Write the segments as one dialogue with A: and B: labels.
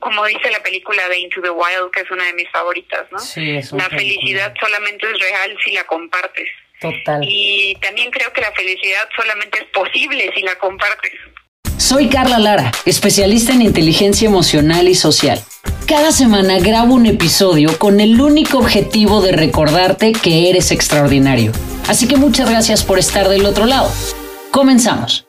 A: como dice la película de Into the Wild, que es una de mis favoritas, ¿no?
B: Sí, es
A: La felicidad solamente es real si la compartes.
B: Total.
A: Y también creo que la felicidad solamente es posible si la compartes.
B: Soy Carla Lara, especialista en inteligencia emocional y social. Cada semana grabo un episodio con el único objetivo de recordarte que eres extraordinario. Así que muchas gracias por estar del otro lado. Comenzamos.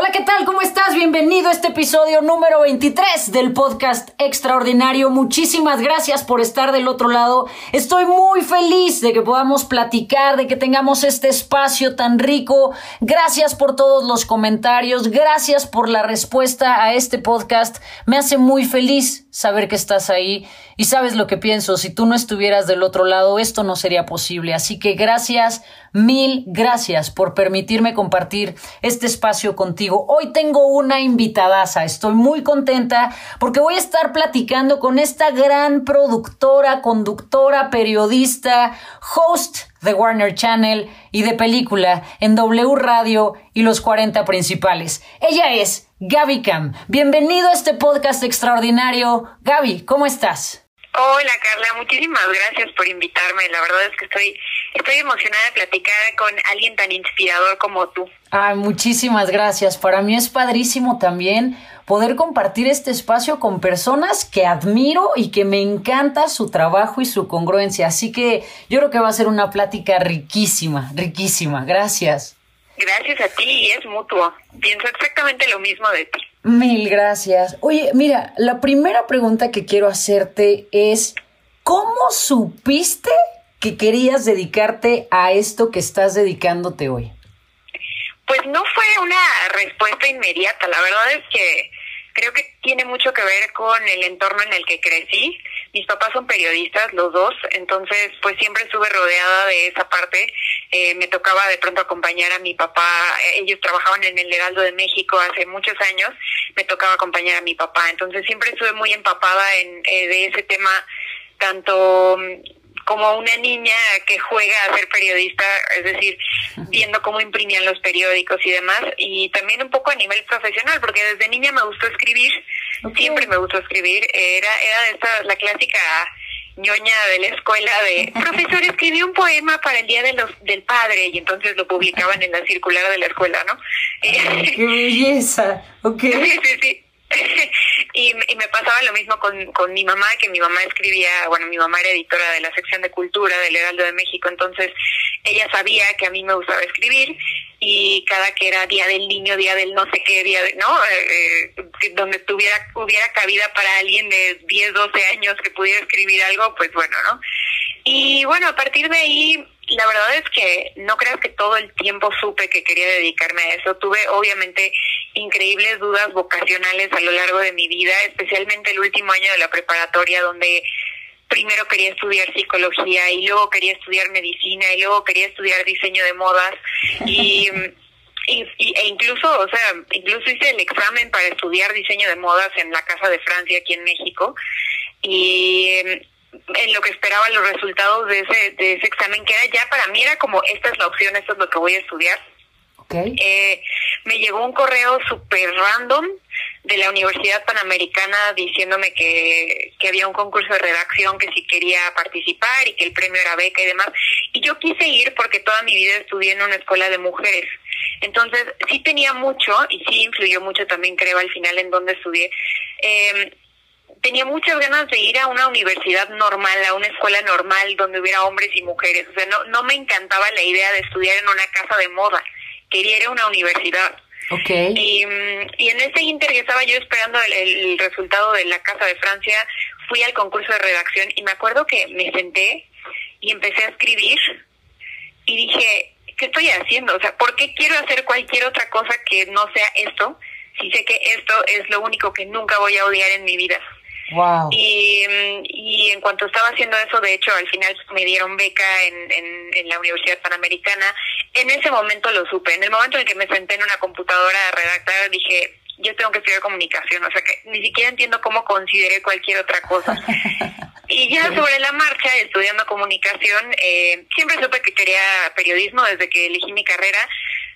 B: Hola, ¿qué tal? ¿Cómo estás? Bienvenido a este episodio número 23 del podcast Extraordinario. Muchísimas gracias por estar del otro lado. Estoy muy feliz de que podamos platicar, de que tengamos este espacio tan rico. Gracias por todos los comentarios, gracias por la respuesta a este podcast. Me hace muy feliz saber que estás ahí y sabes lo que pienso. Si tú no estuvieras del otro lado, esto no sería posible. Así que gracias, mil gracias por permitirme compartir este espacio contigo. Hoy tengo una invitadaza. Estoy muy contenta porque voy a estar platicando con esta gran productora, conductora, periodista, host de Warner Channel y de película en W Radio y los 40 principales. Ella es Gaby Cam. Bienvenido a este podcast extraordinario. Gaby, ¿cómo estás?
A: Hola Carla, muchísimas gracias por invitarme. La verdad es que estoy, estoy emocionada de platicar con alguien tan inspirador como tú.
B: Ay, muchísimas gracias. Para mí es padrísimo también poder compartir este espacio con personas que admiro y que me encanta su trabajo y su congruencia. Así que yo creo que va a ser una plática riquísima, riquísima. Gracias.
A: Gracias a ti y es mutuo. Pienso exactamente lo mismo de ti.
B: Mil gracias. Oye, mira, la primera pregunta que quiero hacerte es, ¿cómo supiste que querías dedicarte a esto que estás dedicándote hoy?
A: Pues no fue una respuesta inmediata, la verdad es que creo que tiene mucho que ver con el entorno en el que crecí. Mis papás son periodistas, los dos, entonces pues siempre estuve rodeada de esa parte. Eh, me tocaba de pronto acompañar a mi papá, ellos trabajaban en el Heraldo de México hace muchos años, me tocaba acompañar a mi papá, entonces siempre estuve muy empapada en, eh, de ese tema, tanto como una niña que juega a ser periodista, es decir, viendo cómo imprimían los periódicos y demás, y también un poco a nivel profesional, porque desde niña me gustó escribir, siempre me gustó escribir, era, era esta, la clásica ñoña de la escuela de profesor escribí un poema para el día de los del padre y entonces lo publicaban en la circular de la escuela no
B: qué belleza. Okay
A: sí sí sí. Y, y, me pasaba lo mismo con, con mi mamá, que mi mamá escribía, bueno, mi mamá era editora de la sección de cultura del Heraldo de México, entonces ella sabía que a mí me gustaba escribir y cada que era día del niño, día del no sé qué, día de, ¿no? Eh, eh, donde tuviera, hubiera cabida para alguien de 10, 12 años que pudiera escribir algo, pues bueno, ¿no? Y bueno, a partir de ahí la verdad es que no creo que todo el tiempo supe que quería dedicarme a eso. Tuve obviamente increíbles dudas vocacionales a lo largo de mi vida, especialmente el último año de la preparatoria donde primero quería estudiar psicología y luego quería estudiar medicina y luego quería estudiar diseño de modas y, y, e incluso, o sea, incluso hice el examen para estudiar diseño de modas en la Casa de Francia aquí en México y en lo que esperaba los resultados de ese, de ese examen, que era ya para mí era como, esta es la opción, esto es lo que voy a estudiar.
B: Okay.
A: Eh, me llegó un correo súper random de la Universidad Panamericana diciéndome que, que había un concurso de redacción, que si quería participar y que el premio era beca y demás. Y yo quise ir porque toda mi vida estudié en una escuela de mujeres. Entonces, sí tenía mucho y sí influyó mucho también, creo, al final en donde estudié. Eh, tenía muchas ganas de ir a una universidad normal, a una escuela normal donde hubiera hombres y mujeres. O sea, no, no me encantaba la idea de estudiar en una casa de moda. Quería ir a una universidad.
B: Okay.
A: Y, y en ese inter que estaba yo esperando el, el, resultado de la Casa de Francia, fui al concurso de redacción y me acuerdo que me senté y empecé a escribir y dije, ¿qué estoy haciendo? O sea, ¿por qué quiero hacer cualquier otra cosa que no sea esto? Si sé que esto es lo único que nunca voy a odiar en mi vida.
B: Wow.
A: Y, y en cuanto estaba haciendo eso, de hecho, al final me dieron beca en, en, en, la Universidad Panamericana. En ese momento lo supe. En el momento en que me senté en una computadora a redactar, dije, yo tengo que estudiar comunicación. O sea, que ni siquiera entiendo cómo consideré cualquier otra cosa. y ya sobre la marcha, estudiando comunicación, eh, siempre supe que quería periodismo desde que elegí mi carrera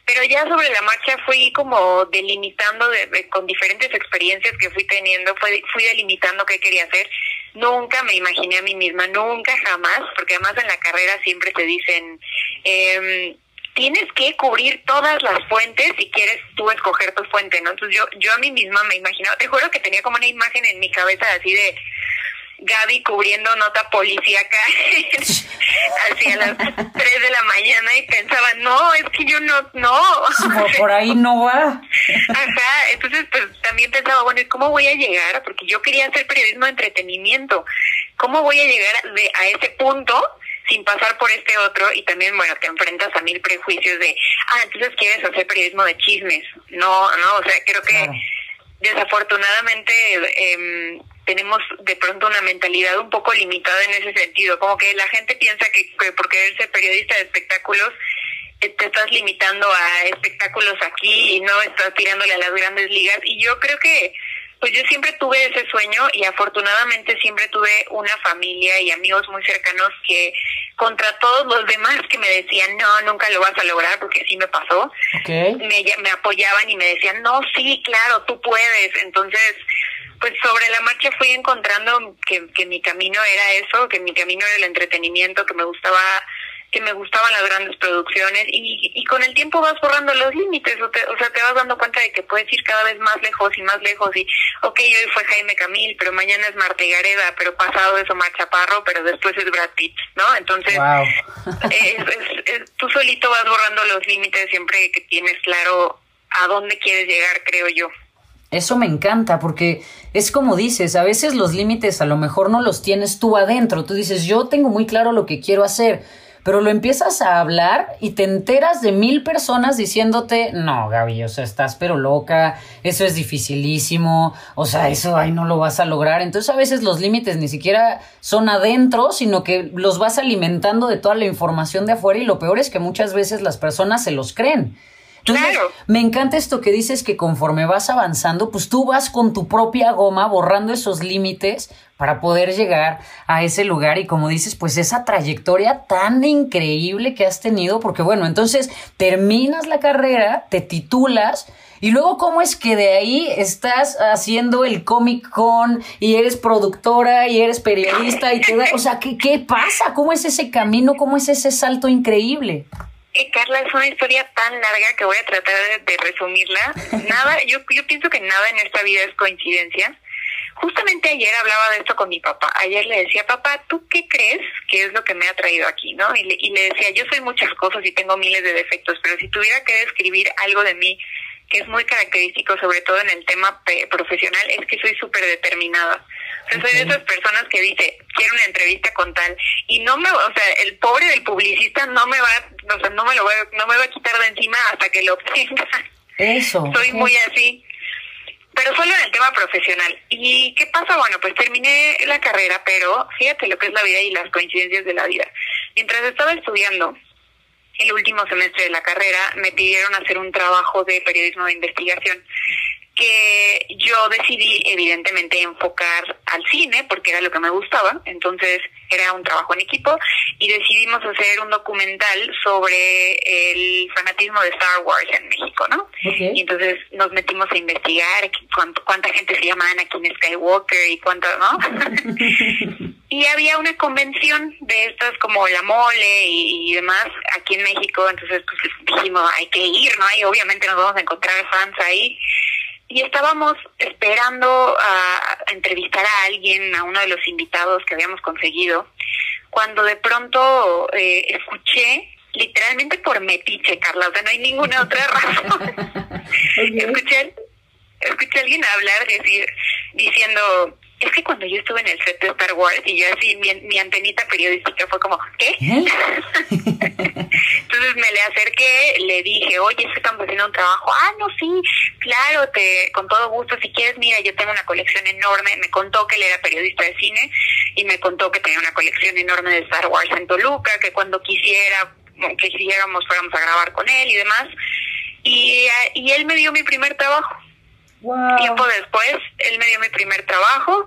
A: pero ya sobre la marcha fui como delimitando de, con diferentes experiencias que fui teniendo, fui, fui delimitando qué quería hacer. Nunca me imaginé a mí misma, nunca jamás, porque además en la carrera siempre te dicen, eh, tienes que cubrir todas las fuentes si quieres tú escoger tu fuente, ¿no? Entonces yo, yo a mí misma me imaginaba, te juro que tenía como una imagen en mi cabeza así de Gaby cubriendo nota policíaca hacia las 3 de la mañana y pensaba, no, es que yo no, no.
B: por ahí no va.
A: Ajá, entonces pues también pensaba, bueno, ¿y cómo voy a llegar? Porque yo quería hacer periodismo de entretenimiento. ¿Cómo voy a llegar de, a ese punto? Sin pasar por este otro y también, bueno, te enfrentas a mil prejuicios de, ah, entonces quieres hacer periodismo de chismes. No, no, o sea, creo que desafortunadamente eh, tenemos de pronto una mentalidad un poco limitada en ese sentido, como que la gente piensa que, que por querer ser periodista de espectáculos te estás limitando a espectáculos aquí y no estás tirándole a las grandes ligas. Y yo creo que pues yo siempre tuve ese sueño y afortunadamente siempre tuve una familia y amigos muy cercanos que contra todos los demás que me decían, no, nunca lo vas a lograr, porque sí me pasó, me, me apoyaban y me decían, no, sí, claro, tú puedes. Entonces, pues sobre la marcha fui encontrando que, que mi camino era eso, que mi camino era el entretenimiento, que me gustaba que me gustaban las grandes producciones y, y con el tiempo vas borrando los límites, o, o sea, te vas dando cuenta de que puedes ir cada vez más lejos y más lejos y, ok, hoy fue Jaime Camil, pero mañana es Marta Gareda, pero pasado eso Mar Chaparro, pero después es Brad Pitt, ¿no? Entonces, tú solito vas borrando los límites siempre que tienes claro a dónde quieres llegar, creo yo.
B: Eso me encanta porque es como dices, a veces los límites a lo mejor no los tienes tú adentro. Tú dices, yo tengo muy claro lo que quiero hacer, pero lo empiezas a hablar y te enteras de mil personas diciéndote, no, Gaby, o sea, estás pero loca, eso es dificilísimo, o sea, eso ahí no lo vas a lograr. Entonces a veces los límites ni siquiera son adentro, sino que los vas alimentando de toda la información de afuera y lo peor es que muchas veces las personas se los creen.
A: Claro.
B: me encanta esto que dices que conforme vas avanzando, pues tú vas con tu propia goma borrando esos límites para poder llegar a ese lugar y como dices, pues esa trayectoria tan increíble que has tenido, porque bueno, entonces terminas la carrera, te titulas y luego cómo es que de ahí estás haciendo el Comic Con y eres productora y eres periodista y todo, o sea, ¿qué, qué pasa? ¿Cómo es ese camino? ¿Cómo es ese salto increíble?
A: Eh, Carla, es una historia tan larga que voy a tratar de, resumirla. Nada, yo, yo pienso que nada en esta vida es coincidencia. Justamente ayer hablaba de esto con mi papá. Ayer le decía, papá, ¿tú qué crees que es lo que me ha traído aquí? ¿no? Y le, y le decía, yo soy muchas cosas y tengo miles de defectos, pero si tuviera que describir algo de mí que es muy característico, sobre todo en el tema profesional, es que soy súper determinada. O sea, soy de esas personas que dice, quiero una entrevista con tal, y no me, o sea, el pobre del publicista no me va, o sea, no me lo va, no me va a quitar de encima hasta que lo obtenga.
B: Eso.
A: Soy muy así pero solo en el tema profesional. ¿Y qué pasa? Bueno, pues terminé la carrera, pero fíjate lo que es la vida y las coincidencias de la vida. Mientras estaba estudiando el último semestre de la carrera, me pidieron hacer un trabajo de periodismo de investigación que yo decidí evidentemente enfocar al cine porque era lo que me gustaba, entonces era un trabajo en equipo y decidimos hacer un documental sobre el fanatismo de Star Wars en México, ¿no? Y entonces nos metimos a investigar cuánta gente se llama Anakin Skywalker y cuánto, ¿no? y había una convención de estas como la mole y, demás aquí en México, entonces pues dijimos hay que ir, ¿no? Y obviamente nos vamos a encontrar fans ahí y estábamos esperando a entrevistar a alguien, a uno de los invitados que habíamos conseguido, cuando de pronto eh, escuché, literalmente por metiche, Carla, o sea, no hay ninguna otra razón. escuché, escuché a alguien hablar, decir, diciendo, es que cuando yo estuve en el set de Star Wars y yo así, mi, mi antenita periodística fue como, ¿qué? ¿Eh? Entonces me le acerqué, le dije, oye, estamos haciendo un trabajo. Ah, no, sí, claro, te con todo gusto. Si quieres, mira, yo tengo una colección enorme. Me contó que él era periodista de cine y me contó que tenía una colección enorme de Star Wars en Toluca, que cuando quisiera, que quisiéramos, fuéramos a grabar con él y demás. Y, y él me dio mi primer trabajo. Tiempo después, él me dio mi primer trabajo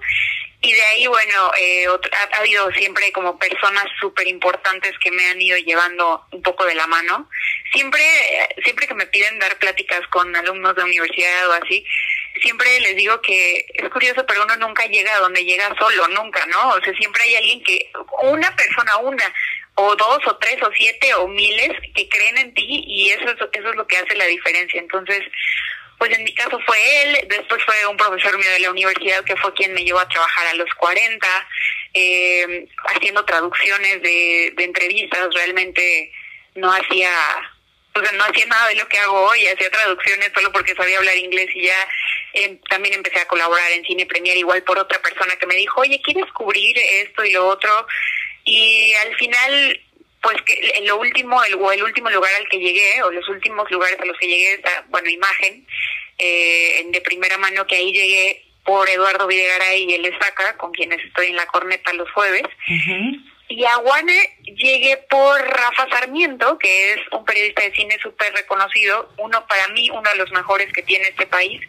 A: Y de ahí, bueno, eh, ha, habido siempre como personas súper importantes que me han ido llevando un poco de la mano. Siempre, siempre que me piden dar pláticas con alumnos de universidad o así, siempre les digo que es curioso, pero uno nunca llega a donde llega solo, nunca, ¿no? O sea, siempre hay alguien que, una persona, una, o dos, o tres, o siete, o miles que creen en ti y eso es, eso es lo que hace la diferencia. Entonces, pues en mi caso fue él, después fue un profesor mío de la universidad que fue quien me llevó a trabajar a los 40, eh, haciendo traducciones de, de entrevistas, realmente no hacía, o sea, no hacía nada de lo que hago hoy, hacía traducciones solo porque sabía hablar inglés y ya eh, también empecé a colaborar en Cine Premier igual por otra persona que me dijo, oye, ¿quieres cubrir esto y lo otro? Y al final pues que lo último, el, o el último lugar al que llegué, o los últimos lugares a los que llegué, esta, bueno, imagen, eh, de primera mano que ahí llegué por Eduardo Videgaray y el Estaca, con quienes estoy en la corneta los jueves. Y a Guane llegué por Rafa Sarmiento, que es un periodista de cine súper reconocido, uno para mí, uno de los mejores que tiene este país,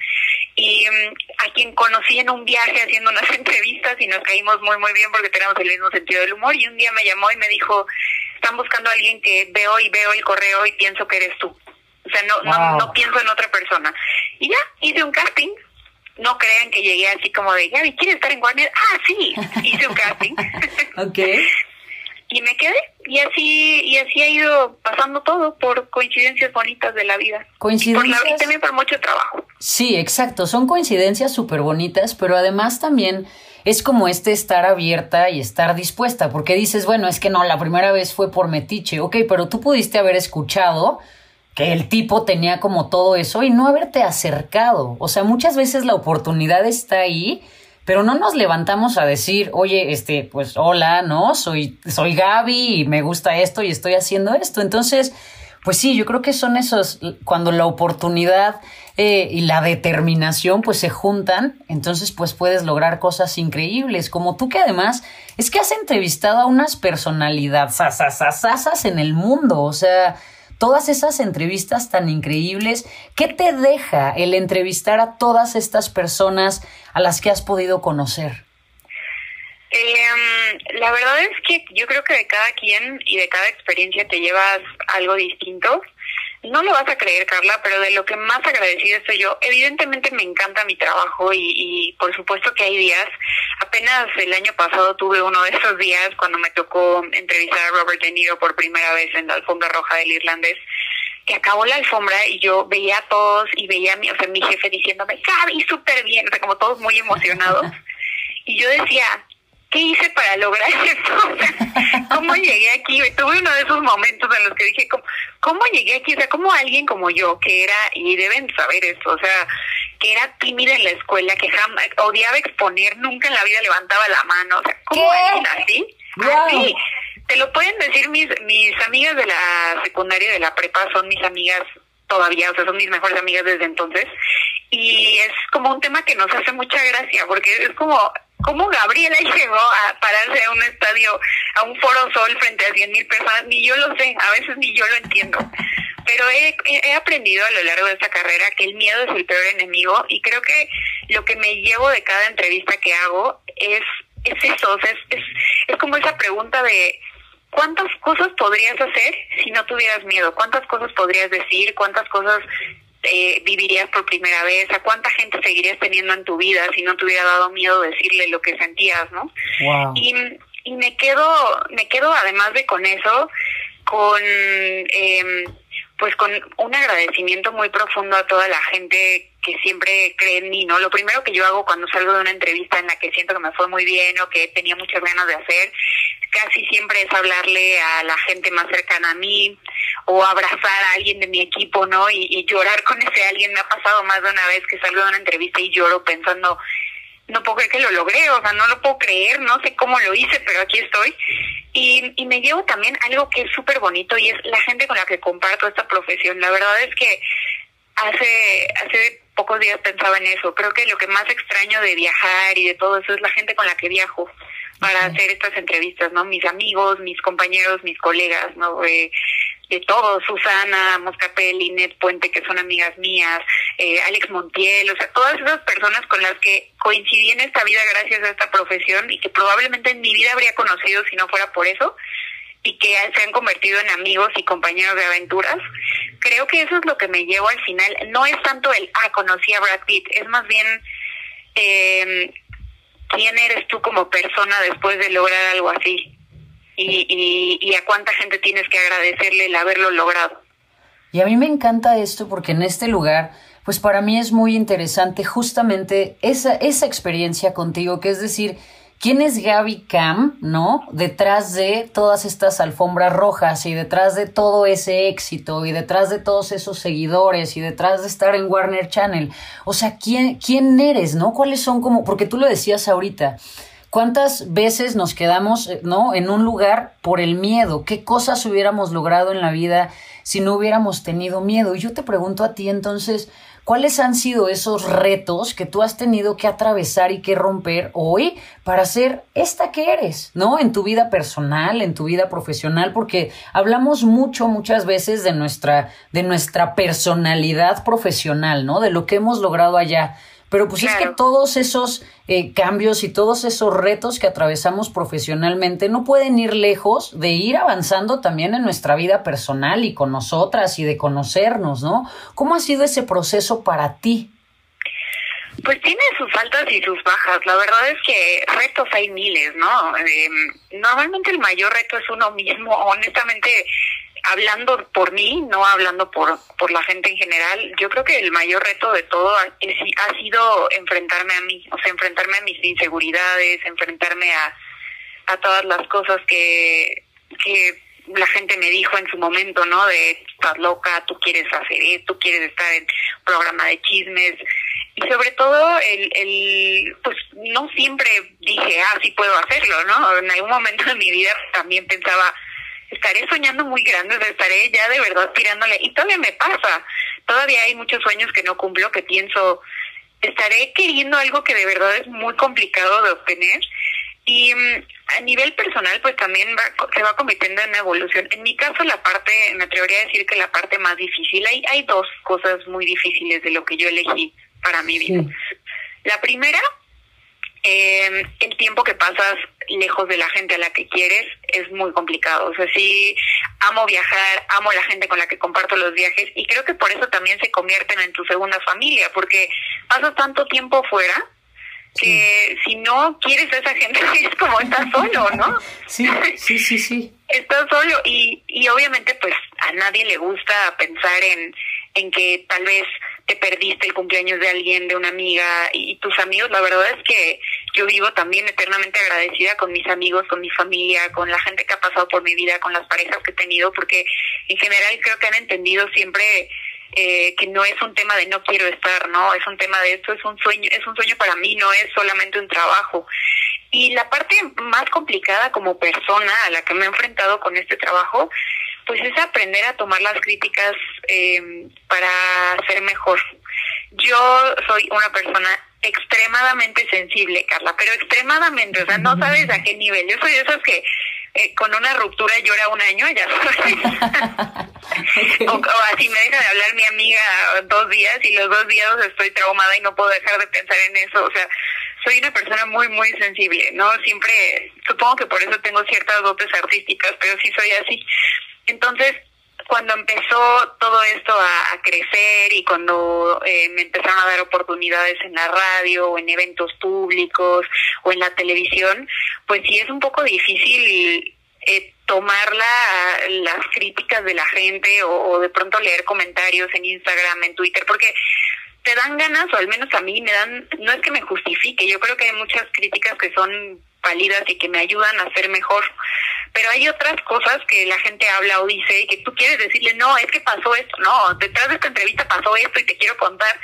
A: y mm, a quien conocí en un viaje haciendo unas entrevistas y nos caímos muy, muy bien porque tenemos el mismo sentido del humor, y un día me llamó y me dijo, están buscando a alguien que veo y veo el correo y pienso que eres tú. O sea, no, no, no pienso en otra persona. Y ya, hice un casting. No crean que llegué así como de, Gaby, ¿quieres estar en Warner? Ah, sí, hice un casting.
B: ok.
A: y me quedé y así y así ha ido pasando todo por coincidencias bonitas de la vida
B: coincidencias
A: por la, y también por mucho trabajo
B: sí exacto son coincidencias súper bonitas pero además también es como este estar abierta y estar dispuesta, porque dices, bueno, es que no, la primera vez fue por metiche, ok, pero tú pudiste haber escuchado que el tipo tenía como todo eso y no haberte acercado. O sea, muchas veces la oportunidad está ahí, pero no nos levantamos a decir, oye, este, pues hola, ¿no? Soy, soy Gaby y me gusta esto y estoy haciendo esto. Entonces, pues sí, yo creo que son esos, cuando la oportunidad eh, y la determinación pues se juntan, entonces pues puedes lograr cosas increíbles, como tú que además es que has entrevistado a unas personalidades en el mundo, o sea, todas esas entrevistas tan increíbles, ¿qué te deja el entrevistar a todas estas personas a las que has podido conocer?
A: Eh, la verdad es que yo creo que de cada quien y de cada experiencia te llevas algo distinto. No lo vas a creer, Carla, pero de lo que más agradecida estoy yo, evidentemente me encanta mi trabajo y, y por supuesto que hay días. Apenas el año pasado tuve uno de esos días cuando me tocó entrevistar a Robert De Niro por primera vez en la alfombra roja del irlandés que acabó la alfombra y yo veía a todos y veía a mi, o sea, mi jefe diciéndome, Gaby, súper bien, o sea, como todos muy emocionados. Y yo decía, ¿qué hice para lograr esto? ¿Cómo llegué aquí? Tuve uno de esos momentos en los que dije, ¿cómo, ¿cómo llegué aquí? O sea, ¿cómo alguien como yo, que era, y deben saber esto, o sea, que era tímida en la escuela, que jamás odiaba exponer, nunca en la vida levantaba la mano, o sea, ¿cómo alguien así? Así. Te lo pueden decir mis, mis amigas de la secundaria y de la prepa, son mis amigas todavía, o sea, son mis mejores amigas desde entonces. Y es como un tema que nos hace mucha gracia, porque es como, ¿cómo Gabriela llegó a pararse a un estadio, a un foro sol frente a cien mil personas? Ni yo lo sé, a veces ni yo lo entiendo. Pero he, he aprendido a lo largo de esta carrera que el miedo es el peor enemigo y creo que lo que me llevo de cada entrevista que hago es, es eso, es, es, es como esa pregunta de ¿cuántas cosas podrías hacer si no tuvieras miedo? ¿Cuántas cosas podrías decir? ¿Cuántas cosas eh, vivirías por primera vez? ¿A cuánta gente seguirías teniendo en tu vida si no te hubiera dado miedo decirle lo que sentías, no? Y, y me quedo, me quedo además de con eso, con eh, pues con un agradecimiento muy profundo a toda la gente que siempre cree en mí, ¿no? Lo primero que yo hago cuando salgo de una entrevista en la que siento que me fue muy bien o que tenía muchas ganas de hacer, casi siempre es hablarle a la gente más cercana a mí o abrazar a alguien de mi equipo, ¿no? Y, y llorar con ese alguien. Me ha pasado más de una vez que salgo de una entrevista y lloro pensando, no puedo creer que lo logré, o sea, no lo puedo creer, no sé cómo lo hice, pero aquí estoy. Y, y me llevo también algo que es súper bonito y es la gente con la que comparto esta profesión. La verdad es que hace, hace pocos días pensaba en eso. Creo que lo que más extraño de viajar y de todo eso es la gente con la que viajo para hacer estas entrevistas, ¿no? Mis amigos, mis compañeros, mis colegas, ¿no? Eh, de todos, Susana Moscapelli, Net Puente, que son amigas mías, eh, Alex Montiel, o sea, todas esas personas con las que coincidí en esta vida gracias a esta profesión y que probablemente en mi vida habría conocido si no fuera por eso y que se han convertido en amigos y compañeros de aventuras. Creo que eso es lo que me llevo al final. No es tanto el, ah, conocí a Brad Pitt, es más bien... Eh, quién eres tú como persona después de lograr algo así y, y, a cuánta gente tienes que agradecerle el haberlo logrado.
B: Y a mí me encanta esto porque en este lugar, pues para mí es muy interesante justamente esa, esa experiencia contigo, que es decir, ¿Quién es Gaby Cam, no? Detrás de todas estas alfombras rojas y detrás de todo ese éxito y detrás de todos esos seguidores y detrás de estar en Warner Channel. O sea, ¿quién, quién eres, no? ¿Cuáles son como, porque tú lo decías ahorita, ¿Cuántas veces nos quedamos, eh, no, en un lugar por el miedo? ¿Qué cosas hubiéramos logrado en la vida si no hubiéramos tenido miedo? Y yo te pregunto a ti entonces, ¿cuáles han sido esos retos que tú has tenido que atravesar y que romper hoy para ser esta que eres, ¿no? En tu vida personal, en tu vida profesional, porque hablamos mucho, muchas veces de nuestra, de nuestra personalidad profesional, ¿no? De lo que hemos logrado allá pero pues es que todos esos eh, cambios y todos esos retos que atravesamos profesionalmente no pueden ir lejos de ir avanzando también en nuestra vida personal y con nosotras y de conocernos, ¿no? ¿Cómo ha sido ese proceso para ti?
A: Pues tiene sus altas y sus bajas. La verdad es que retos hay miles, ¿no? Em, normalmente el mayor reto es uno mismo. Honestamente, hablando por mí, no hablando por, por la gente en general, yo creo que el mayor reto de todo es, ha sido enfrentarme a mí, o sea, enfrentarme a mis inseguridades, enfrentarme a, a todas las cosas que, que la gente me dijo en su momento, ¿no? De, estás loca, tú quieres hacer esto, tú quieres estar en programa de chismes. Y sobre todo, el, el, pues no siempre dije, ah, sí puedo hacerlo, ¿no? En algún momento de mi vida también pensaba, estaré soñando muy grande, estaré ya de verdad tirándole. Y todavía me pasa, todavía hay muchos sueños que no cumplo, que pienso, estaré queriendo algo que de verdad es muy complicado de obtener. Y mm, a nivel personal, pues también se va convirtiendo en una evolución. En mi caso, la parte, me atrevería a decir que la parte más difícil, hay, hay dos cosas muy difíciles de lo que yo elegí para mi vida. La primera eh, el tiempo que pasas lejos de la gente a la que quieres es muy complicado. O sea, sí, amo viajar, amo la gente con la que comparto los viajes y creo que por eso también se convierten en tu segunda familia, porque pasas tanto tiempo fuera que si no quieres a esa gente es como estás solo, ¿no?
B: Sí, sí, sí, sí.
A: estás solo y, y obviamente pues a nadie le gusta pensar en, en que tal vez te perdiste el cumpleaños de alguien, de una amiga y, tus amigos, la verdad es que yo vivo también eternamente agradecida con mis amigos, con mi familia, con la gente que ha pasado por mi vida, con las parejas que he tenido, porque en general creo que han entendido siempre eh, que no es un tema de no quiero estar, no, es un tema de esto es un sueño, es un sueño para mí, no es solamente un trabajo. Y la parte más complicada como persona a la que me he enfrentado con este trabajo pues es aprender a tomar las críticas eh, para ser mejor. Yo soy una persona extremadamente sensible, Carla, pero extremadamente, o sea, no sabes a qué nivel. Yo soy de esos que eh, con una ruptura llora un año, ya sabes. o, así me deja de hablar mi amiga dos días y los dos días estoy traumada y no puedo dejar de pensar en eso. O sea, soy una persona muy, muy sensible, ¿no? Siempre, supongo que por eso tengo ciertas dotes artísticas, pero sí soy así. Entonces, cuando empezó todo esto a, crecer y cuando eh, me empezaron a dar oportunidades en la radio o en eventos públicos o en la televisión, pues sí es un poco difícil eh, tomar las críticas de la gente o, o de pronto leer comentarios en Instagram, en Twitter, porque te dan ganas, o al menos a mí me dan, no es que me justifique, yo creo que hay muchas críticas que son válidas y que me ayudan a ser mejor, pero hay otras cosas que la gente habla o dice y que tú quieres decirle, no, es que pasó esto, no, detrás de esta entrevista pasó esto y te quiero contar,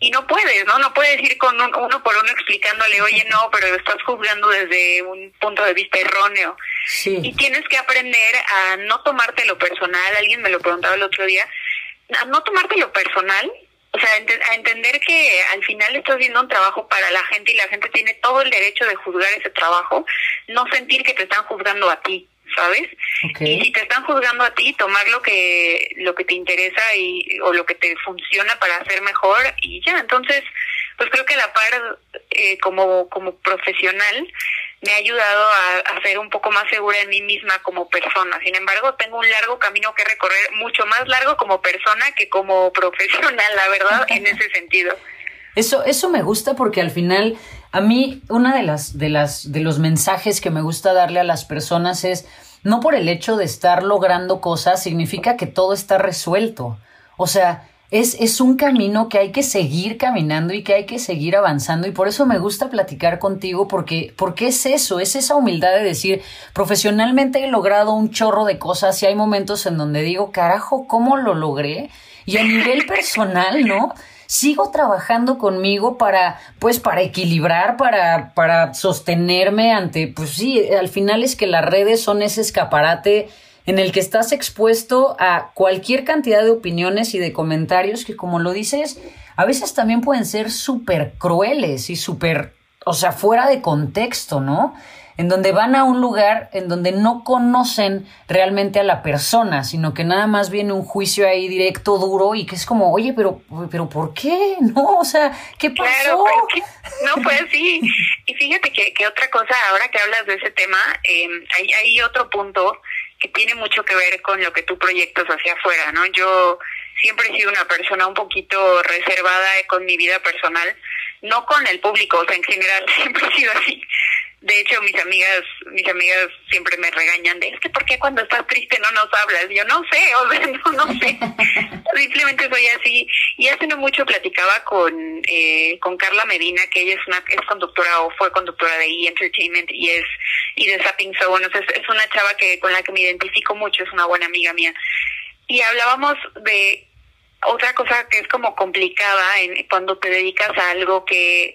A: y no puedes, ¿no? No puedes ir con uno por uno explicándole, oye, no, pero estás juzgando desde un punto de vista erróneo. Y tienes que aprender a no tomártelo personal, alguien me lo preguntaba el otro día, a no tomártelo personal o sea, a entender que al final estás haciendo un trabajo para la gente y la gente tiene todo el derecho de juzgar ese trabajo, no sentir que te están juzgando a ti, ¿sabes? Y si te están juzgando a ti, tomar lo que lo que te interesa y o lo que te funciona para hacer mejor y ya. Entonces, pues creo que la par eh, como como profesional me ha ayudado a, a, ser un poco más segura en mí misma como persona. Sin embargo, tengo un largo camino que recorrer, mucho más largo como persona que como profesional, la verdad, en ese sentido.
B: Eso, eso me gusta porque al final, a mí, una de las, de las, de los mensajes que me gusta darle a las personas es no por el hecho de estar logrando cosas significa que todo está resuelto. O sea, es, es, un camino que hay que seguir caminando y que hay que seguir avanzando. Y por eso me gusta platicar contigo, porque, porque es eso, es esa humildad de decir, profesionalmente he logrado un chorro de cosas y hay momentos en donde digo, carajo, ¿cómo lo logré? Y a nivel personal, ¿no? sigo trabajando conmigo para, pues, para equilibrar, para, para sostenerme ante, pues sí, al final es que las redes son ese escaparate en el que estás expuesto a cualquier cantidad de opiniones y de comentarios que, como lo dices, a veces también pueden ser súper crueles y súper, o sea, fuera de contexto, ¿no? en donde van a un lugar en donde no conocen realmente a la persona, sino que nada más viene un juicio ahí directo, duro, y que es como, oye, pero, pero ¿por qué? No, o sea, ¿qué pasó? Claro,
A: no, pues sí. Y fíjate que, que, otra cosa, ahora que hablas de ese tema, eh, hay, hay otro punto que tiene mucho que ver con lo que tú proyectas hacia afuera, ¿no? Yo siempre he sido una persona un poquito reservada con mi vida personal, no con el público, o sea, en general siempre he sido así de hecho mis amigas mis amigas siempre me regañan de es que por qué cuando estás triste no nos hablas yo no sé o sea no, no sé simplemente soy así. Y hace no mucho platicaba con eh, con Carla Medina que ella es una es conductora o fue conductora de E Entertainment y es y de Zapping Zone. O sea, es, una chava que con la que me identifico mucho es una buena amiga mía. Y hablábamos de otra cosa que es como complicada en cuando te dedicas a algo que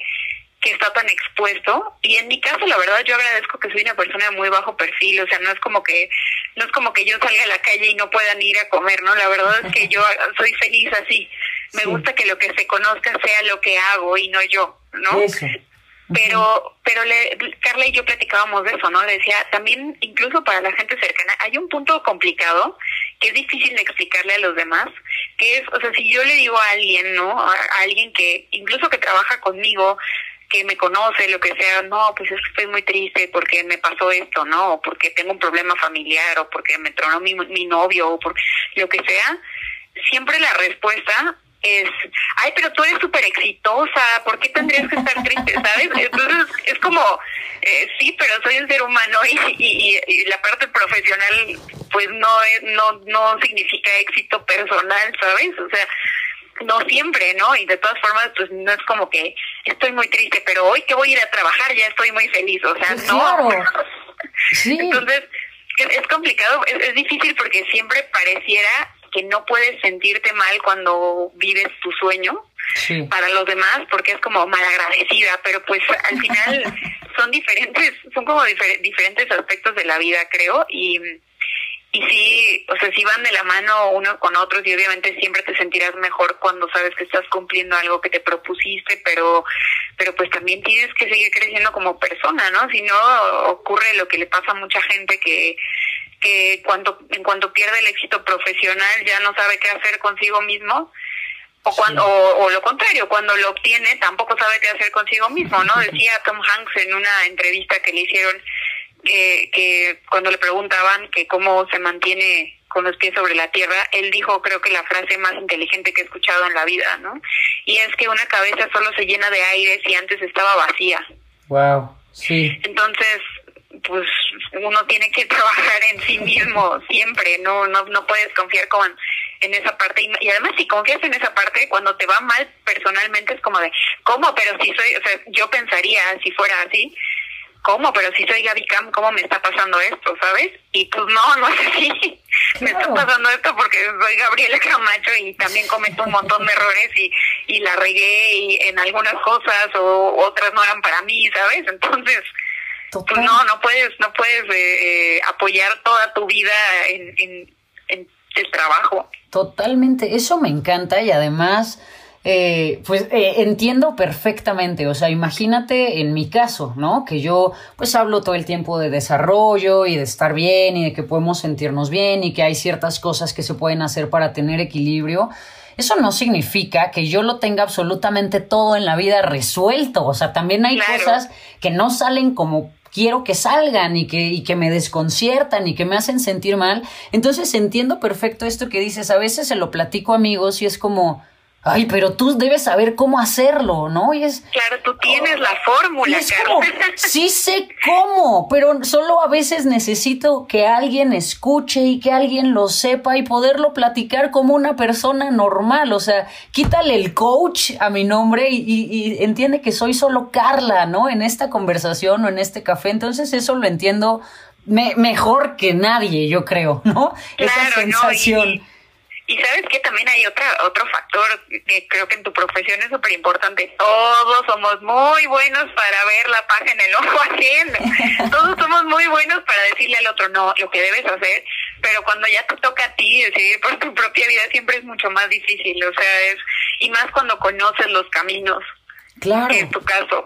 A: que está tan expuesto. Y en mi caso la verdad yo agradezco que soy una persona de muy bajo perfil o sea no es como que no es como que yo salga a la calle y no puedan ir a comer no la verdad es que yo soy feliz así. Me gusta que lo que se conozca sea lo que hago y no yo no pero pero le, Carla y yo platicábamos de eso no le decía también incluso para la gente cercana hay un punto complicado que es difícil de explicarle a los demás que es o sea si yo le digo a alguien no a alguien que incluso que trabaja conmigo que me conoce, lo que sea, no, pues es que estoy muy triste porque me pasó esto, ¿no? O porque tengo un problema familiar, o porque me tronó mi, mi novio, o por lo que sea, siempre la respuesta es, ay, pero tú eres súper exitosa, ¿por qué tendrías que estar triste, sabes? Entonces, es como, eh, sí, pero soy un ser humano y, y, y, la parte profesional, pues no, es, no, no significa éxito personal, ¿sabes? O sea, no siempre, ¿no? Y de todas formas, pues no es como que estoy muy triste, pero hoy que voy a ir a trabajar ya estoy muy feliz, o sea, no. Sí. Entonces, es, complicado, es, difícil porque siempre pareciera que no puedes sentirte mal cuando vives tu sueño para los demás porque es como malagradecida, pero pues al final son diferentes, son como diferentes aspectos de la vida, creo, y y sí, o sea, sí van de la mano uno con otros y obviamente siempre te sentirás mejor cuando sabes que estás cumpliendo algo que te propusiste, pero pero pues también tienes que seguir creciendo como persona, ¿no? Si no ocurre lo que le pasa a mucha gente que que cuando en cuanto pierde el éxito profesional ya no sabe qué hacer consigo mismo o cuando o, lo contrario cuando lo obtiene tampoco sabe qué hacer consigo mismo no decía Tom Hanks en una entrevista que le hicieron que, que cuando le preguntaban que cómo se mantiene con los pies sobre la tierra, él dijo creo que la frase más inteligente que he escuchado en la vida, ¿no? Y es que una cabeza solo se llena de aire si antes estaba vacía.
B: Wow, sí.
A: Entonces, pues uno tiene que trabajar en sí mismo siempre, no no no puedes confiar con en esa parte y, y, además si confías en esa parte cuando te va mal personalmente es como de cómo pero si soy o sea yo pensaría si fuera así ¿cómo? Pero si soy Gaby Cam, ¿cómo me está pasando esto, sabes? Y pues no, no es así. Me está pasando esto porque soy Gabriela Camacho y también cometo un montón de errores y, y la regué y en algunas cosas o otras no eran para mí, ¿sabes? Entonces, pues no, no puedes, no puedes eh, eh, apoyar toda tu vida en, en, en el trabajo.
B: Totalmente, eso me encanta y además eh, pues eh, entiendo perfectamente, o sea, imagínate en mi caso, ¿no? Que yo pues hablo todo el tiempo de desarrollo y de estar bien y de que podemos sentirnos bien y que hay ciertas cosas que se pueden hacer para tener equilibrio. Eso no significa que yo lo tenga absolutamente todo en la vida resuelto, o sea, también hay cosas que no salen como quiero que salgan y que, y que me desconciertan y que me hacen sentir mal. Entonces entiendo perfecto esto que dices, a veces se lo platico a amigos y es como, ay, pero tú debes saber cómo hacerlo, ¿no? Y es...
A: Claro, tú tienes la fórmula,
B: como, Sí sé cómo, pero solo a veces necesito que alguien escuche y que alguien lo sepa y poderlo platicar como una persona normal. O sea, quítale el coach a mi nombre y, y, entiende que soy solo Carla, ¿no? En esta conversación o en este café. Entonces eso lo entiendo mejor que nadie, yo creo, ¿no? Esa sensación.
A: Y sabes que también hay otra, otro factor que creo que en tu profesión es súper importante. Todos somos muy buenos para ver la paja en el ojo haciendo. Todos somos muy buenos para decirle al otro no, lo que debes hacer. Pero cuando ya te toca a ti decidir por tu propia vida siempre es mucho más difícil. O sea, es, y más cuando conoces los caminos.
B: Claro.
A: En tu caso.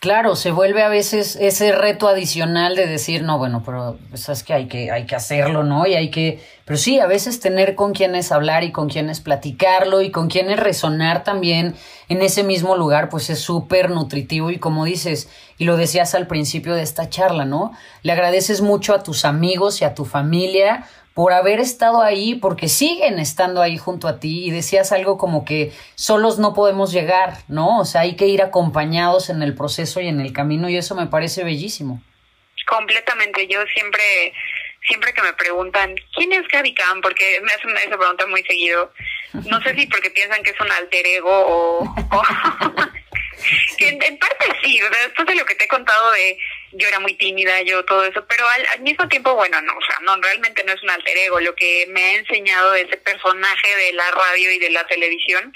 B: Claro, se vuelve a veces ese reto adicional de decir, no, bueno, pero pues, es que hay que, hay que hacerlo, ¿no? Y hay que, pero sí, a veces tener con quienes hablar y con quienes platicarlo y con quienes resonar también en ese mismo lugar, pues es súper nutritivo y como dices, y lo decías al principio de esta charla, ¿no? Le agradeces mucho a tus amigos y a tu familia por haber estado ahí, porque siguen estando ahí junto a ti y decías algo como que solos no podemos llegar, ¿no? O sea, hay que ir acompañados en el proceso y en el camino y eso me parece bellísimo.
A: Completamente, yo siempre siempre que me preguntan quién es Gaby Khan, porque me hacen esa pregunta muy seguido, no sé si porque piensan que es un alter ego o, que en, parte sí, después de lo que te he contado de yo era muy tímida, yo todo eso, pero al, mismo tiempo, bueno, no, o sea, no, realmente no es un alter ego, lo que me ha enseñado ese personaje de la radio y de la televisión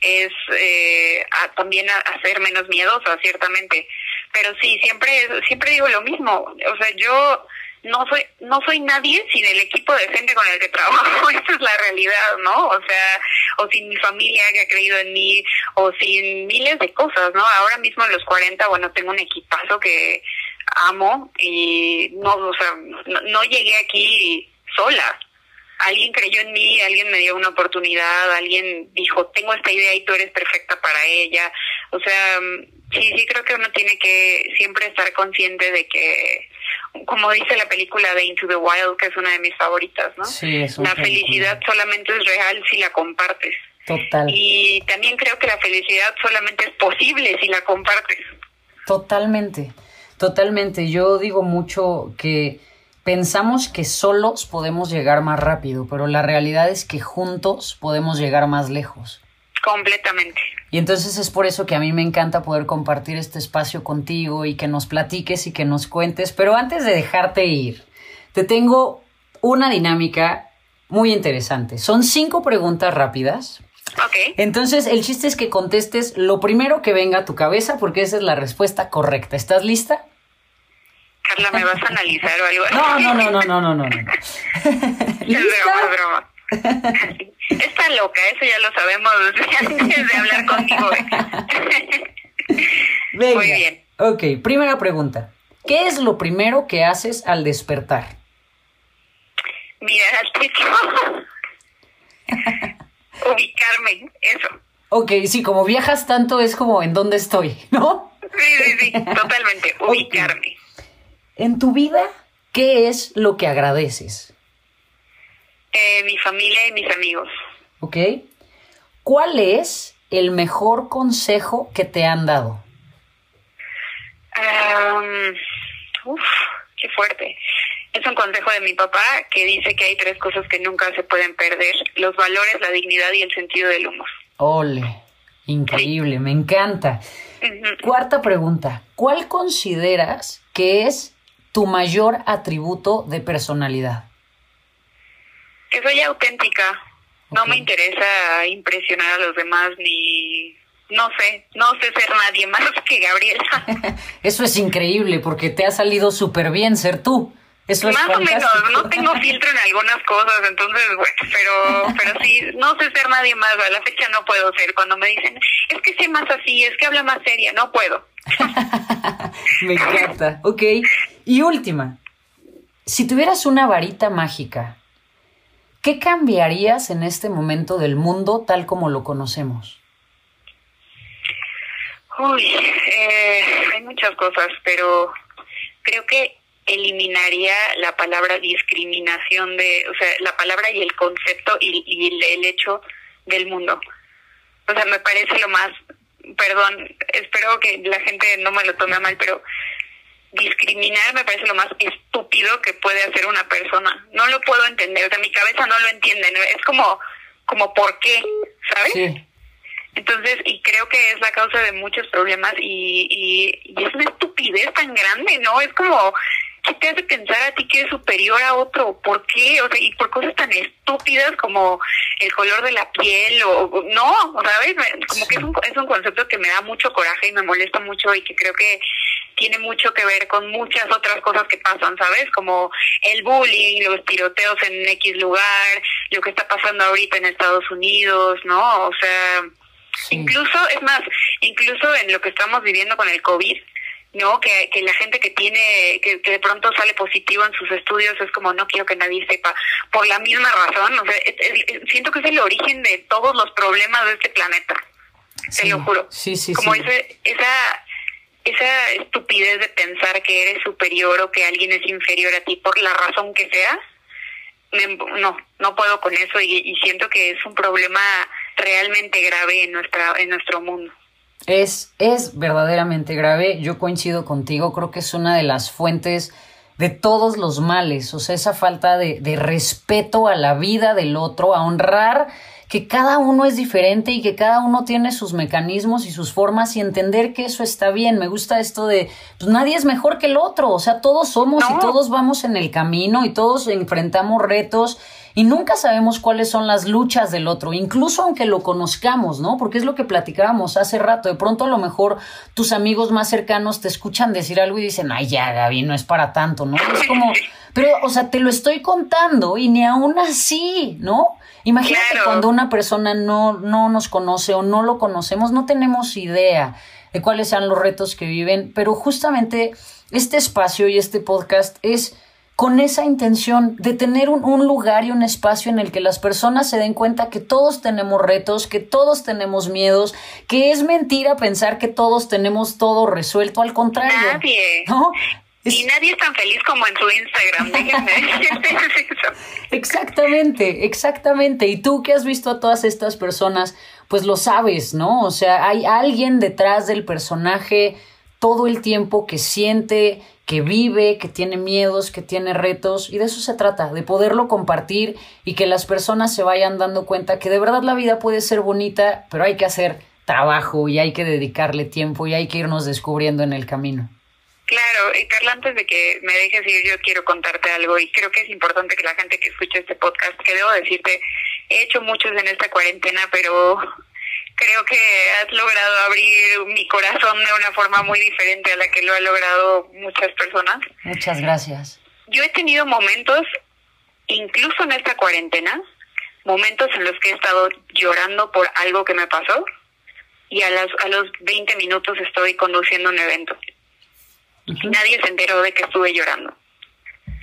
A: es eh, también a, a, ser menos miedosa, ciertamente, pero sí, siempre, siempre digo lo mismo, o sea, yo no soy no soy nadie sin el equipo de gente con el que trabajo. Esa es la realidad no o sea o sin mi familia que ha creído en mí o sin miles de cosas no ahora mismo en los 40 bueno tengo un equipazo que amo y no o sea no, llegué aquí sola alguien creyó en mí, alguien me dio una oportunidad, alguien dijo, tengo esta idea y tú eres perfecta para ella. O sea, sí, sí creo que uno tiene que siempre estar consciente de que como dice la película de Into the Wild, que es una de mis favoritas, ¿no?
B: Sí,
A: la felicidad solamente es real si la compartes.
B: Total.
A: Y también creo que la felicidad solamente es posible si la compartes.
B: Totalmente, totalmente. Yo digo mucho que pensamos que solos podemos llegar más rápido, pero la realidad es que juntos podemos llegar más lejos.
A: Completamente.
B: Y entonces es por eso que a mí me encanta poder compartir este espacio contigo y que nos platiques y que nos cuentes. Pero antes de dejarte ir, te tengo una dinámica muy interesante. Son cinco preguntas rápidas.
A: Ok.
B: Entonces el chiste es que contestes lo primero que venga a tu cabeza porque esa es la respuesta correcta. ¿Estás lista?
A: Carla, ¿me vas a analizar o algo
B: No, no, no, no, no, no, no.
A: ¿Lista? Es broma, broma. Está loca, eso ya lo sabemos antes de hablar conmigo.
B: Muy bien. Ok, primera pregunta. ¿Qué es lo primero que haces al despertar?
A: Mirar al techo. Ubicarme, eso.
B: Ok, sí, como viajas tanto es como en dónde estoy, ¿no?
A: Sí, sí, sí, totalmente, ubicarme.
B: En tu vida, ¿qué es lo que agradeces?
A: Eh, mi familia y mis amigos.
B: Ok. ¿Cuál es el mejor consejo que te han dado?
A: uf, qué fuerte. Es un consejo de mi papá que dice que hay tres cosas que nunca se pueden perder: los valores, la dignidad y el sentido del humor.
B: Ole, increíble, me encanta. Cuarta pregunta: ¿Cuál consideras que es tu mayor atributo de personalidad?
A: que soy auténtica. No me interesa impresionar a los demás ni no sé, no sé ser nadie más que Gabriela.
B: Eso es increíble porque te ha salido súper bien ser tú. Eso es
A: Más o menos, no tengo filtro en algunas cosas, entonces, bueno, pero, pero sí, no sé ser nadie más, a la fecha no puedo ser. Cuando me dicen, es que sé más así, es que habla más seria, no puedo.
B: me encanta, ok. Y última, si tuvieras una varita mágica, ¿qué cambiarías en este momento del mundo tal como lo conocemos?
A: Uy, eh, hay muchas cosas, pero creo que eliminaría la palabra discriminación de, o sea, la palabra y el concepto y, y el, hecho del mundo. O sea, me parece lo más, perdón, espero que la gente no me lo tome mal, pero discriminar me parece lo más estúpido que puede hacer una persona. No lo puedo entender, o sea, mi cabeza no lo entiende, es como, como por qué, ¿sabes? Sí. Entonces, y creo que es la causa de muchos problemas y, y, y es una estupidez tan grande, ¿no? Es como, ¿qué te hace pensar a ti que eres superior a otro? ¿Por qué? O sea, y por cosas tan estúpidas como el color de la piel o no, ¿sabes? Como que es un, es un concepto que me da mucho coraje y me molesta mucho y que creo que tiene mucho que ver con muchas otras cosas que pasan, ¿sabes? Como el bullying, los tiroteos en X lugar, lo que está pasando ahorita en Estados Unidos, ¿no? O sea, incluso, es más, incluso en lo que estamos viviendo con el COVID, ¿no? Que, que la gente que tiene, que, que de pronto sale positivo en sus estudios es como no quiero que nadie sepa, por la misma razón, o sea, siento que es el origen de todos los problemas de este planeta, te lo juro.
B: Sí, sí,
A: como Ese, esa esa estupidez de pensar que eres superior o que alguien es inferior a ti por la razón que sea, no, no puedo con eso y, y siento que es un problema realmente grave en nuestra en nuestro mundo.
B: Es, es verdaderamente grave. Yo coincido contigo. Creo que es una de las fuentes de todos los males. O sea, esa falta de, de respeto a la vida del otro, a honrar que cada uno es diferente y que cada uno tiene sus mecanismos y sus formas y entender que eso está bien. Me gusta esto de, pues nadie es mejor que el otro, o sea, todos somos y todos vamos en el camino y todos enfrentamos retos y nunca sabemos cuáles son las luchas del otro, incluso aunque lo conozcamos, ¿no? Porque es lo que platicábamos hace rato. De pronto a lo mejor tus amigos más cercanos te escuchan decir algo y dicen, ay, ya, Gaby, no es para tanto, ¿no? Es como, pero, o sea, te lo estoy contando y ni aún así, ¿no? Imagínate cuando una persona no, no nos conoce o no lo conocemos, no tenemos idea de cuáles sean los retos que viven, pero justamente este espacio y este podcast es con esa intención de tener un, un, lugar y un espacio en el que las personas se den cuenta que todos tenemos retos, que todos tenemos miedos, que es mentira pensar que todos tenemos todo resuelto, al contrario.
A: Nadie. ¿no? Y nadie es tan feliz como en su Instagram, déjenme
B: Exactamente, exactamente. Y tú que has visto a todas estas personas, pues lo sabes, ¿no? O sea, hay alguien detrás del personaje todo el tiempo que siente, que vive, que tiene miedos, que tiene retos, y de eso se trata, de poderlo compartir y que las personas se vayan dando cuenta que de verdad la vida puede ser bonita, pero hay que hacer trabajo y hay que dedicarle tiempo y hay que irnos descubriendo en el camino.
A: Claro, y Carla, antes de que me dejes ir, yo quiero contarte algo y creo que es importante que la gente que escuche este podcast, que debo decirte, he hecho muchos en esta cuarentena, pero creo que has logrado abrir mi corazón de una forma muy diferente a la que lo han logrado muchas personas.
B: Muchas gracias.
A: Yo he tenido momentos, incluso en esta cuarentena, momentos en los que he estado llorando por algo que me pasó y a, las, a los 20 minutos estoy conduciendo un evento nadie se enteró de que estuve llorando.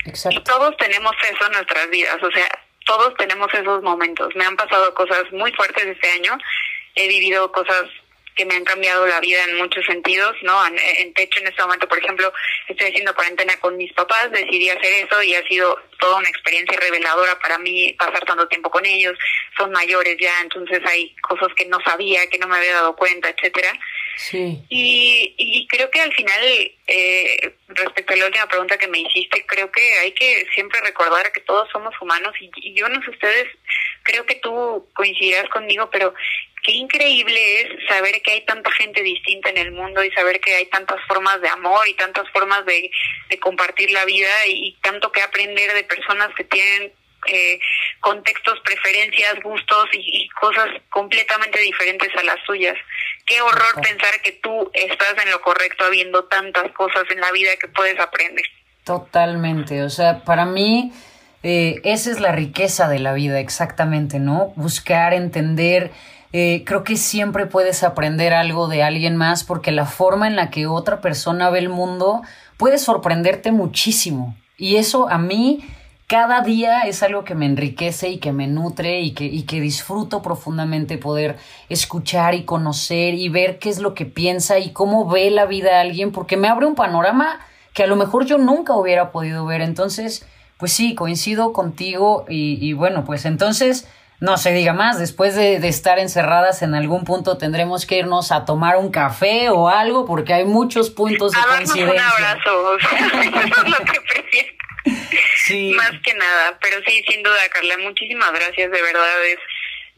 B: Exacto.
A: Y todos tenemos eso en nuestras vidas, o sea, todos tenemos esos momentos. Me han pasado cosas muy fuertes este año, he vivido cosas que me han cambiado la vida en muchos sentidos, ¿no? En, en techo en este momento, por ejemplo, estoy haciendo cuarentena con mis papás, decidí hacer eso y ha sido toda una experiencia reveladora para mí pasar tanto tiempo con ellos. Son mayores ya, entonces hay cosas que no sabía, que no me había dado cuenta, etcétera.
B: Sí.
A: Y, y creo que al final, eh, respecto a la última pregunta que me hiciste, creo que hay que siempre recordar que todos somos humanos y, y yo no sé ustedes, creo que tú coincidirás conmigo, pero qué increíble es saber que hay tanta gente distinta en el mundo y saber que hay tantas formas de amor y tantas formas de, de compartir la vida y, y tanto que aprender de personas que tienen eh, contextos, preferencias, gustos y, y, cosas completamente diferentes a las suyas. Qué horror pensar que tú estás en lo correcto habiendo tantas cosas en la vida que puedes aprender.
B: Totalmente, o sea, para mí eh, esa es la riqueza de la vida, exactamente, ¿no? Buscar, entender. Eh, creo que siempre puedes aprender algo de alguien más porque la forma en la que otra persona ve el mundo puede sorprenderte muchísimo. Y eso a mí cada día es algo que me enriquece y que me nutre y que, y que disfruto profundamente poder escuchar y conocer y ver qué es lo que piensa y cómo ve la vida alguien porque me abre un panorama que a lo mejor yo nunca hubiera podido ver. Entonces, pues sí, coincido contigo y, bueno, pues entonces no se diga más, después de, estar encerradas en algún punto tendremos que irnos a tomar un café o algo porque hay muchos puntos de coincidencia.
A: un abrazo, eso es lo que prefiero. Sí. Más que nada, pero sí, sin duda, Carla, muchísimas gracias, de verdad es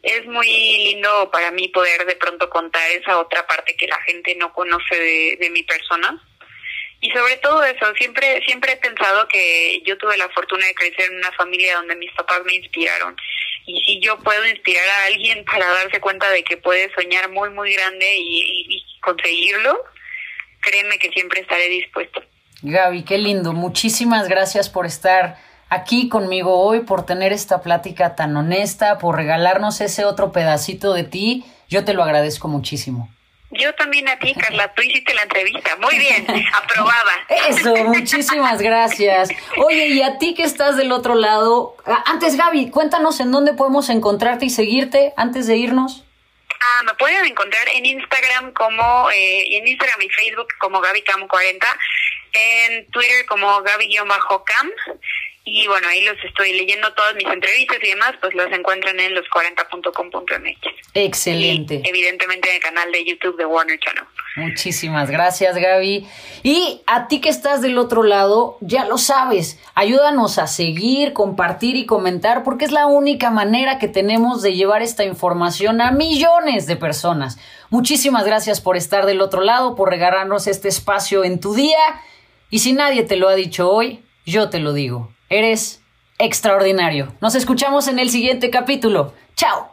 A: es muy lindo para mí poder de pronto contar esa otra parte que la gente no conoce de, de mi persona y sobre todo eso, siempre, siempre he pensado que yo tuve la fortuna de crecer en una familia donde mis papás me inspiraron. Y si yo puedo inspirar a alguien para darse cuenta de que puede soñar muy, muy grande y, conseguirlo, créeme que siempre estaré dispuesto.
B: Gaby, qué lindo. Muchísimas gracias por estar aquí conmigo hoy, por tener esta plática tan honesta, por regalarnos ese otro pedacito de ti. Yo te lo agradezco muchísimo.
A: Yo también a ti, Carla, tú hiciste la entrevista. Muy bien, aprobada.
B: Eso, muchísimas gracias. Oye, y a ti que estás del otro lado, antes Gaby, cuéntanos en dónde podemos encontrarte y seguirte antes de irnos.
A: Ah, me pueden encontrar en Instagram como, eh, en Instagram y Facebook como GabyCam40, en Twitter como Gaby-Cam y bueno, ahí los estoy leyendo todas mis entrevistas y demás, pues los encuentran en los40.com.mx.
B: Excelente.
A: evidentemente en el canal de YouTube de Warner Channel.
B: Muchísimas gracias, Gaby. Y a ti que estás del otro lado, ya lo sabes, ayúdanos a seguir, compartir y comentar, porque es la única manera que tenemos de llevar esta información a millones de personas. Muchísimas gracias por estar del otro lado, por regalarnos este espacio en tu día. Y si nadie te lo ha dicho hoy, yo te lo digo. Eres extraordinario. Nos escuchamos en el siguiente capítulo. Chao.